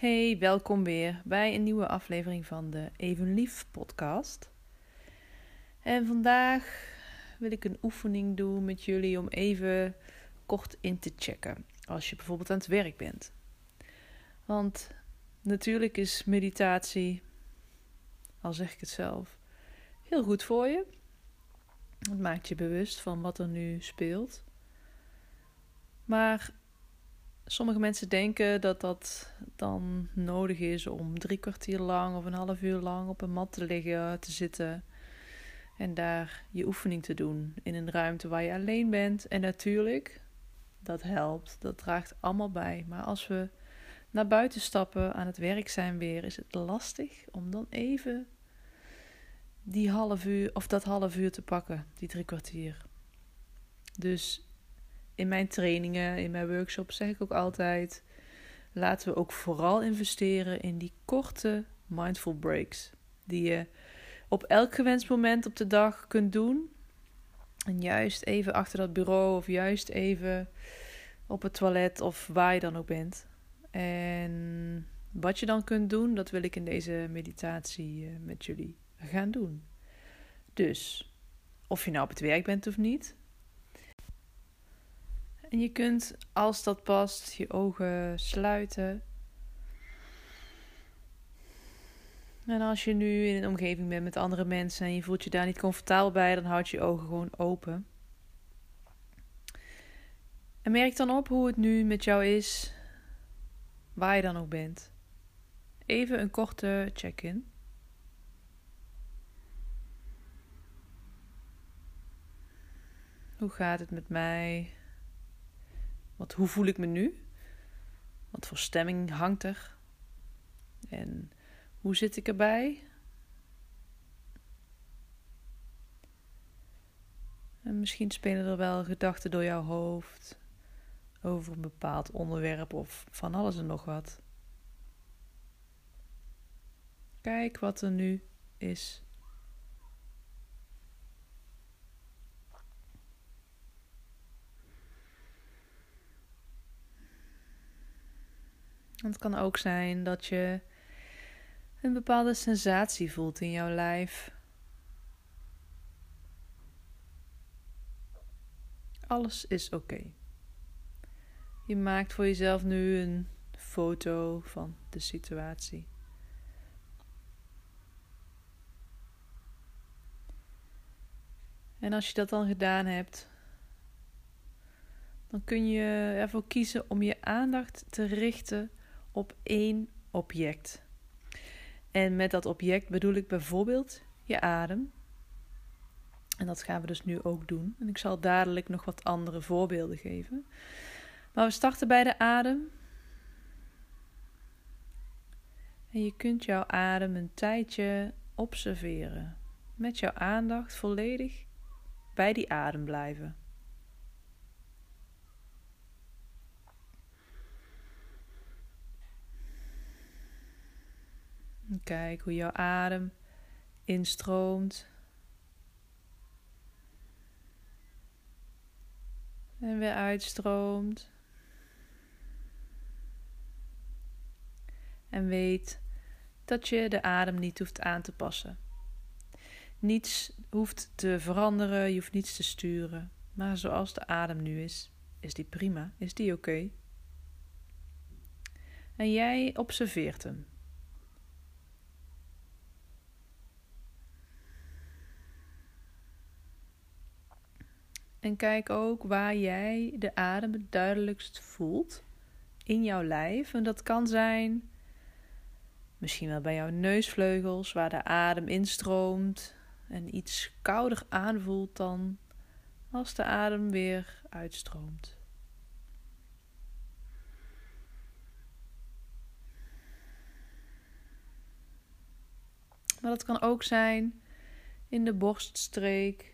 Hey, welkom weer bij een nieuwe aflevering van de Even Lief podcast. En vandaag wil ik een oefening doen met jullie om even kort in te checken als je bijvoorbeeld aan het werk bent. Want natuurlijk is meditatie, al zeg ik het zelf, heel goed voor je. Het maakt je bewust van wat er nu speelt. Maar sommige mensen denken dat dat dan nodig is om drie kwartier lang of een half uur lang op een mat te liggen, te zitten en daar je oefening te doen in een ruimte waar je alleen bent. En natuurlijk, dat helpt, dat draagt allemaal bij. Maar als we naar buiten stappen, aan het werk zijn weer, is het lastig om dan even die half uur of dat half uur te pakken, die drie kwartier. Dus in mijn trainingen, in mijn workshops zeg ik ook altijd: laten we ook vooral investeren in die korte mindful breaks die je op elk gewenst moment op de dag kunt doen. En juist even achter dat bureau of juist even op het toilet of waar je dan ook bent. En wat je dan kunt doen, dat wil ik in deze meditatie eh, met jullie gaan doen. Dus of je nou op het werk bent of niet. En je kunt, als dat past, je ogen sluiten. En als je nu in een omgeving bent met andere mensen en je voelt je daar niet comfortabel bij, dan houd je je ogen gewoon open. En merk dan op hoe het nu met jou is, waar je dan ook bent. Even een korte check-in. Hoe gaat het met mij? Wat, hoe voel ik me nu? Wat voor stemming hangt er? En hoe zit ik erbij? En misschien spelen er wel gedachten door jouw hoofd over een bepaald onderwerp of van alles en nog wat. Kijk wat er nu is. Het kan ook zijn dat je een bepaalde sensatie voelt in jouw lijf. Alles is oké. Je maakt voor jezelf nu een foto van de situatie. En als je dat dan gedaan hebt, dan kun je ervoor kiezen om je aandacht te richten op één object. En met dat object bedoel ik bijvoorbeeld je adem. En dat gaan we dus nu ook doen. En ik zal dadelijk nog wat andere voorbeelden geven. Maar we starten bij de adem. En je kunt jouw adem een tijdje observeren. Met jouw aandacht volledig bij die adem blijven. Kijk hoe jouw adem instroomt. En weer uitstroomt. En weet dat je de adem niet hoeft aan te passen. Niets hoeft te veranderen, je hoeft niets te sturen. Maar zoals de adem nu is, is die prima, is die oké. En jij observeert hem. En kijk ook waar jij de adem het duidelijkst voelt in jouw lijf. En dat kan zijn misschien wel bij jouw neusvleugels, waar de adem instroomt en iets kouder aanvoelt dan als de adem weer uitstroomt. Maar dat kan ook zijn in de borststreek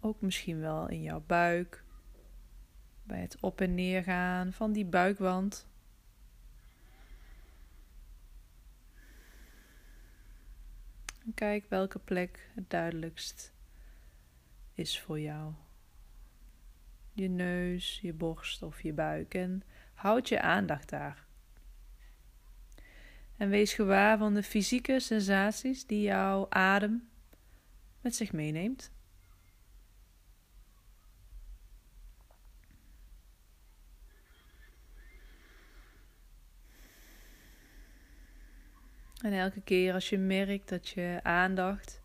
ook misschien wel in jouw buik. Bij het op en neer gaan van die buikwand. En kijk welke plek het duidelijkst is voor jou. Je neus, je borst of je buik. En houd je aandacht daar. En wees gewaar van de fysieke sensaties die jouw adem met zich meeneemt. En elke keer als je merkt dat je aandacht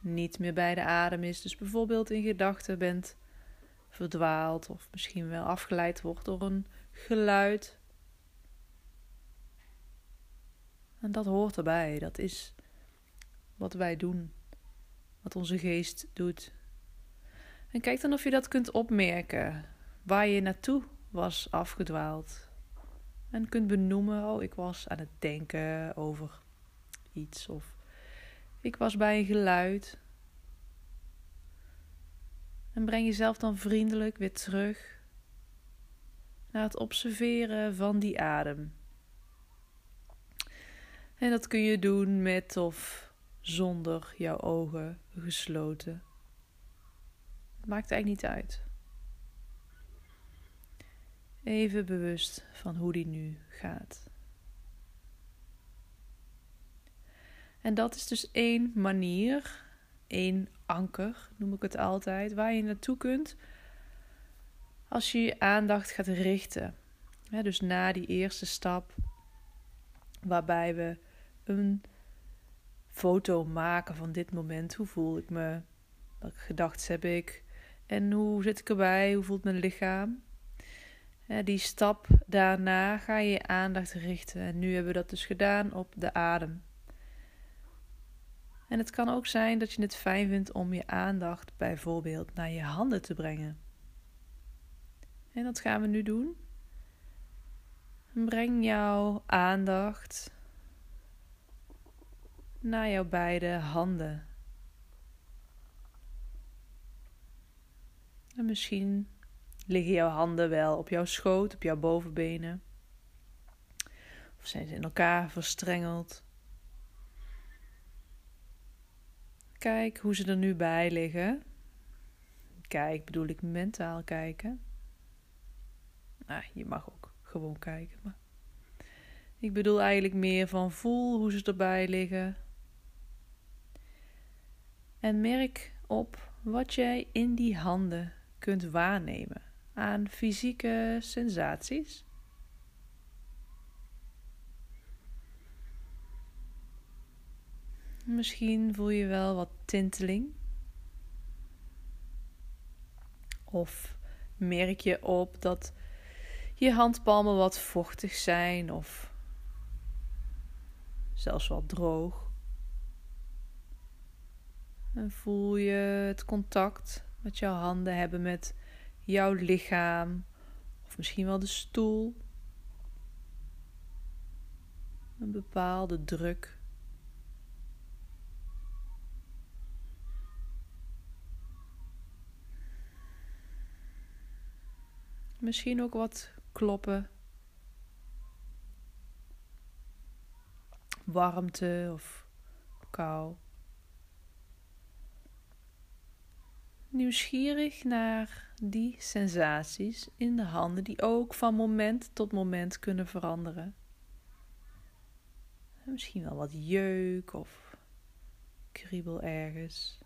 niet meer bij de adem is, dus bijvoorbeeld in gedachten bent verdwaald of misschien wel afgeleid wordt door een geluid. En dat hoort erbij, dat is wat wij doen, wat onze geest doet. En kijk dan of je dat kunt opmerken, waar je naartoe was afgedwaald. En kunt benoemen, oh ik was aan het denken over iets of ik was bij een geluid. En breng jezelf dan vriendelijk weer terug naar het observeren van die adem. En dat kun je doen met of zonder jouw ogen gesloten. Het maakt eigenlijk niet uit. Even bewust van hoe die nu gaat. En dat is dus één manier, één anker, noem ik het altijd, waar je naartoe kunt als je je aandacht gaat richten. dus na die eerste stap, waarbij we een foto maken van dit moment. Hoe voel ik me? Welke gedachten heb ik? En hoe zit ik erbij? Hoe voelt mijn lichaam? Die stap daarna ga je je aandacht richten. En nu hebben we dat dus gedaan op de adem. En het kan ook zijn dat je het fijn vindt om je aandacht bijvoorbeeld naar je handen te brengen. En dat gaan we nu doen. Breng jouw aandacht naar jouw beide handen. En misschien liggen jouw handen wel op jouw schoot, op jouw bovenbenen. Of zijn ze in elkaar verstrengeld. Kijk hoe ze er nu bij liggen. Kijk, bedoel ik mentaal kijken. Nou, je mag ook gewoon kijken. Maar ik bedoel eigenlijk meer van voel hoe ze erbij liggen. En merk op wat jij in die handen kunt waarnemen aan fysieke sensaties. Misschien voel je wel wat tinteling. Of merk je op dat je handpalmen wat vochtig zijn of zelfs wat droog. En voel je het contact wat jouw handen hebben met jouw lichaam of misschien wel de stoel. Een bepaalde druk Misschien ook wat kloppen. Warmte of kou. Nieuwsgierig naar die sensaties in de handen die ook van moment tot moment kunnen veranderen. Misschien wel wat jeuk of kriebel ergens.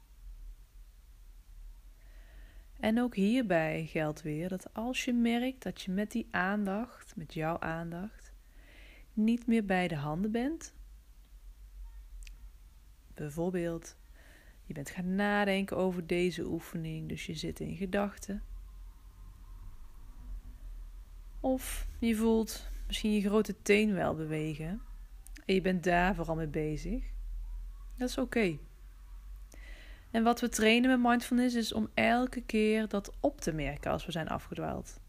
En ook hierbij geldt weer dat als je merkt dat je met die aandacht, met jouw aandacht, niet meer bij de handen bent, bijvoorbeeld je bent gaan nadenken over deze oefening, dus je zit in gedachten. Of je voelt misschien je grote teen wel bewegen en je bent daar vooral mee bezig. Dat is oké. En wat we trainen met mindfulness is om elke keer dat op te merken als we zijn afgedwaald.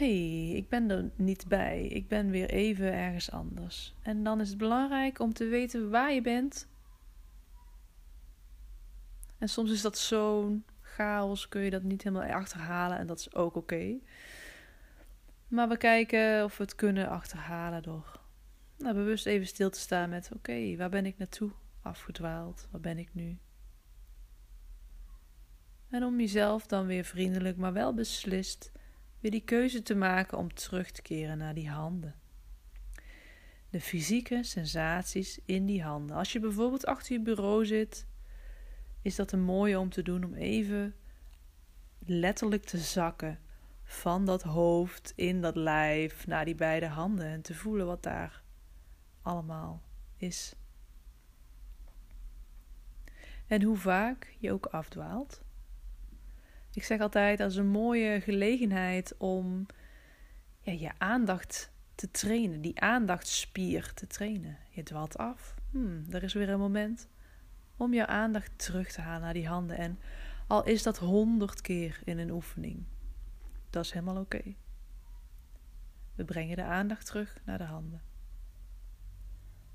Hey, ik ben er niet bij. Ik ben weer even ergens anders. En dan is het belangrijk om te weten waar je bent. En soms is dat zo'n chaos, kun je dat niet helemaal achterhalen en dat is ook oké. Maar we kijken of we het kunnen achterhalen door nou, bewust even stil te staan met: oké, waar ben ik naartoe? afgedwaald? Waar ben ik nu? En om jezelf dan weer vriendelijk, maar wel beslist, weer die keuze te maken om terug te keren naar die handen. de fysieke sensaties in die handen. Als je bijvoorbeeld achter je bureau zit, is dat een mooie om te doen om even letterlijk te zakken van dat hoofd in dat lijf naar die beide handen en te voelen wat daar allemaal is. En hoe vaak je ook afdwaalt. Ik zeg altijd, dat is een mooie gelegenheid om ja, je aandacht te trainen, die aandachtspier te trainen. Je dwaalt af. Hmm, er is weer een moment om jouw aandacht terug te halen naar die handen. En al is dat honderd keer in een oefening, dat is helemaal oké. We brengen de aandacht terug naar de handen.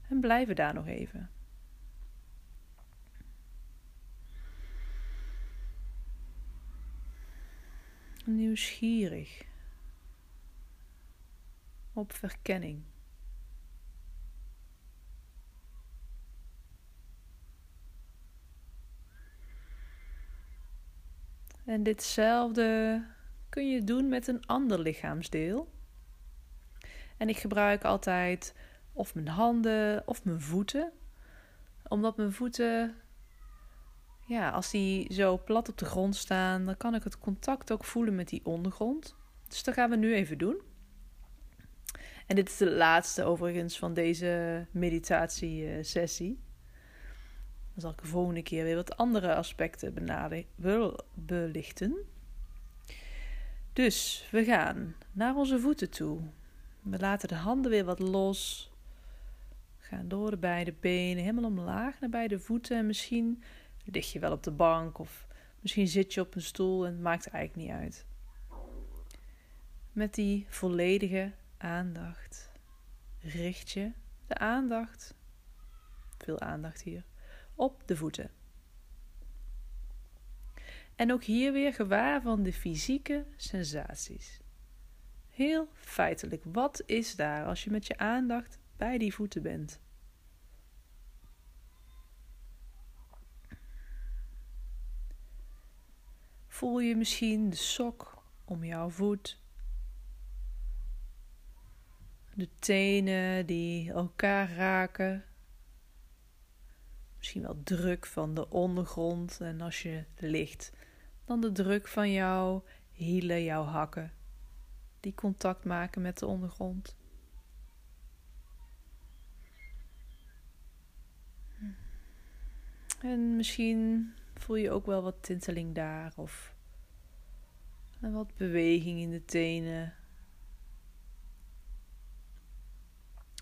En blijven daar nog even. Nieuwsgierig op verkenning. En ditzelfde kun je doen met een ander lichaamsdeel. En ik gebruik altijd of mijn handen of mijn voeten. Omdat mijn voeten, ja, als die zo plat op de grond staan, dan kan ik het contact ook voelen met die ondergrond. Dus dat gaan we nu even doen. En dit is de laatste overigens van deze meditatiesessie. Dan zal ik de volgende keer weer wat andere aspecten wil belichten. Dus we gaan naar onze voeten toe. We laten de handen weer wat los. We gaan door de beide benen helemaal omlaag naar beide voeten. En misschien lig je wel op de bank of misschien zit je op een stoel en het maakt eigenlijk niet uit. Met die volledige aandacht richt je de aandacht, veel aandacht hier, op de voeten. En ook hier weer gewaar van de fysieke sensaties. Heel feitelijk, wat is daar als je met je aandacht bij die voeten bent? Voel je misschien de sok om jouw voet? De tenen die elkaar raken. Misschien wel druk van de ondergrond en als je ligt, dan de druk van jouw hielen, jouw hakken, die contact maken met de ondergrond. En misschien voel je ook wel wat tinteling daar of wat beweging in de tenen.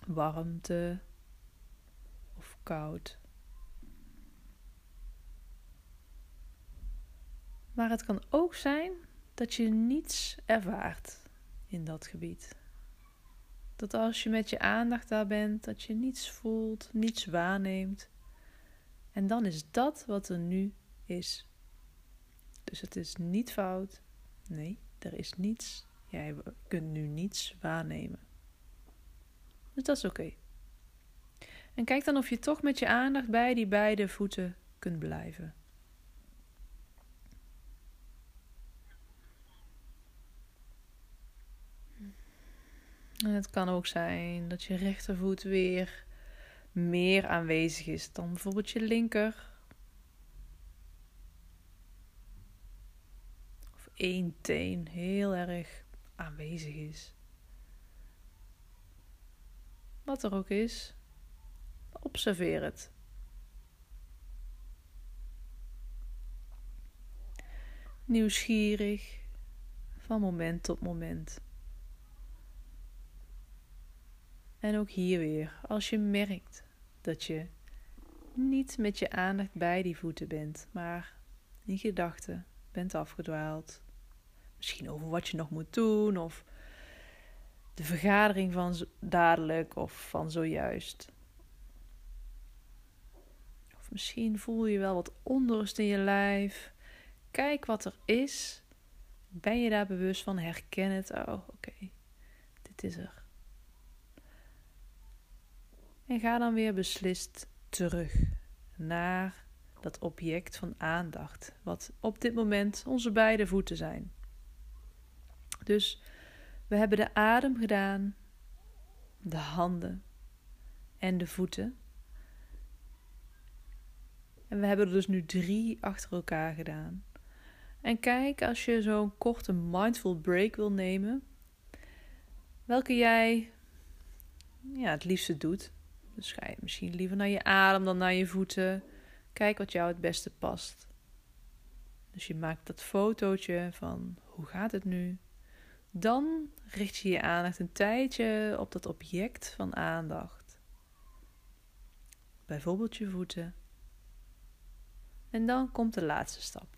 Warmte of koud. Maar het kan ook zijn dat je niets ervaart in dat gebied. Dat als je met je aandacht daar bent, dat je niets voelt, niets waarneemt. En dan is dat wat er nu is. Dus het is niet fout. Nee, er is niets. Jij kunt nu niets waarnemen. Dus dat is oké. En kijk dan of je toch met je aandacht bij die beide voeten kunt blijven. En het kan ook zijn dat je rechtervoet weer meer aanwezig is dan bijvoorbeeld je linker. Één teen heel erg aanwezig is. Wat er ook is, observeer het. Nieuwsgierig van moment tot moment. En ook hier weer, als je merkt dat je niet met je aandacht bij die voeten bent, maar in gedachten bent afgedwaald. Misschien over wat je nog moet doen of de vergadering van dadelijk of van zojuist. Of misschien voel je wel wat onrust in je lijf. Kijk wat er is. Ben je daar bewust van? Herken het. Oh, oké. Dit is er. En ga dan weer beslist terug naar dat object van aandacht, wat op dit moment onze beide voeten zijn. Dus we hebben de adem gedaan, de handen, en de voeten. En we hebben er dus nu drie achter elkaar gedaan. En kijk, als je zo'n korte mindful break wil nemen, welke jij ja, het liefste doet. Dus ga je misschien liever naar je adem dan naar je voeten. Kijk wat jou het beste past. Dus je maakt dat fotootje van hoe gaat het nu? Dan richt je je aandacht een tijdje op dat object van aandacht. Bijvoorbeeld je voeten. En dan komt de laatste stap.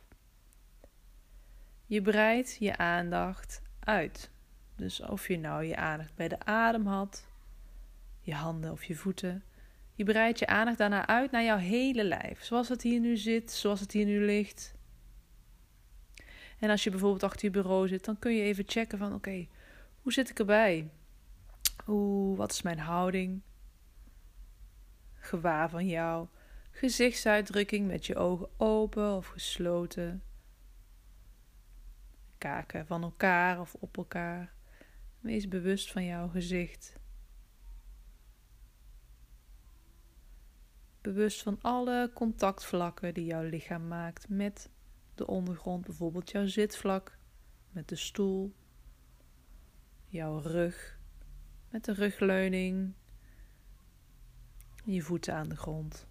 Je breidt je aandacht uit. Dus of je nou je aandacht bij de adem had, je handen of je voeten. Je breidt je aandacht daarna uit naar jouw hele lijf. Zoals het hier nu zit, zoals het hier nu ligt. En als je bijvoorbeeld achter je bureau zit, dan kun je even checken van oké, hoe zit ik erbij? Hoe, wat is mijn houding? Gewaar van jou. Gezichtsuitdrukking met je ogen open of gesloten. Kaken van elkaar of op elkaar. Wees bewust van jouw gezicht. Bewust van alle contactvlakken die jouw lichaam maakt met de ondergrond, bijvoorbeeld jouw zitvlak met de stoel, jouw rug met de rugleuning, je voeten aan de grond.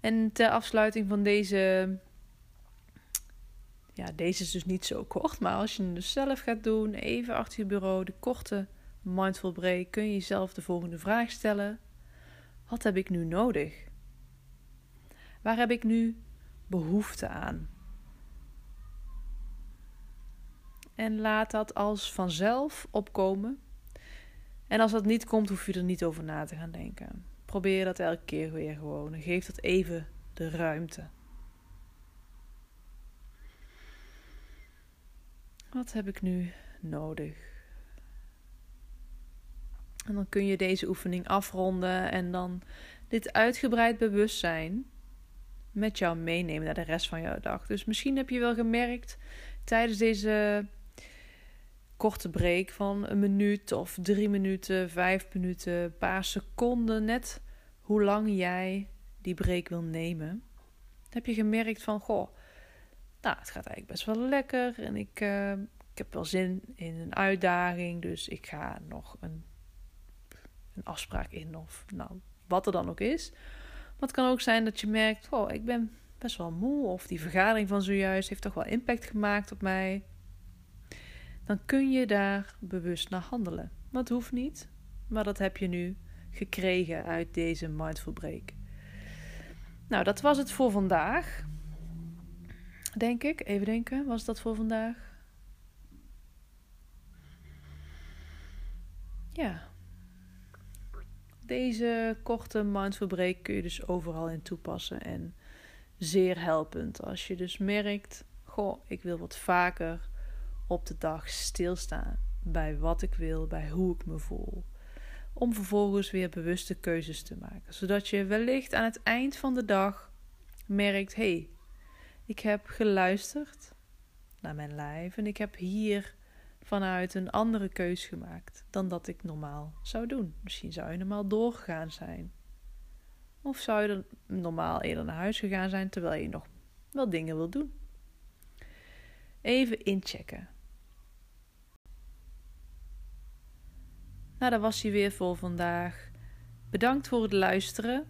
En ter afsluiting van deze, ja, deze is dus niet zo kort, maar als je het dus zelf gaat doen, even achter je bureau, de korte mindful break, kun je jezelf de volgende vraag stellen: Wat heb ik nu nodig? Waar heb ik nu behoefte aan? En laat dat als vanzelf opkomen. En als dat niet komt, hoef je er niet over na te gaan denken. Probeer dat elke keer weer gewoon. geef dat even de ruimte. Wat heb ik nu nodig? En dan kun je deze oefening afronden en dan dit uitgebreid bewustzijn met jou meenemen naar de rest van jouw dag. Dus misschien heb je wel gemerkt tijdens deze korte break van een minuut of drie minuten, vijf minuten, een paar seconden, net hoe lang jij die break wil nemen. Heb je gemerkt van, goh, nou, het gaat eigenlijk best wel lekker en ik, uh, ik heb wel zin in een uitdaging, dus ik ga nog een, een afspraak in of nou, wat er dan ook is. Maar het kan ook zijn dat je merkt, oh, ik ben best wel moe of die vergadering van zojuist heeft toch wel impact gemaakt op mij. Dan kun je daar bewust naar handelen. Dat hoeft niet, maar dat heb je nu gekregen uit deze mindful break. Nou, dat was het voor vandaag. Denk ik. Even denken. Was dat voor vandaag? Ja, deze korte mindful break kun je dus overal in toepassen en zeer helpend. Als je dus merkt, goh, ik wil wat vaker op de dag stilstaan bij wat ik wil, bij hoe ik me voel. Om vervolgens weer bewuste keuzes te maken. Zodat je wellicht aan het eind van de dag merkt: hé, hey, ik heb geluisterd naar mijn lijf en ik heb hier vanuit een andere keus gemaakt dan dat ik normaal zou doen. Misschien zou je normaal doorgegaan zijn. Of zou je er normaal eerder naar huis gegaan zijn terwijl je nog wel dingen wil doen. Even inchecken. Nou, dat was hij weer voor vandaag. Bedankt voor het luisteren.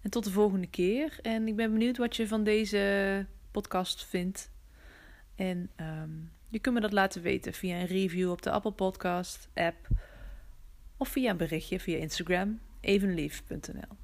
En tot de volgende keer. En ik ben benieuwd wat je van deze podcast vindt. En um, je kunt me dat laten weten via een review op de Apple Podcast app of via een berichtje via Instagram evenlief.nl.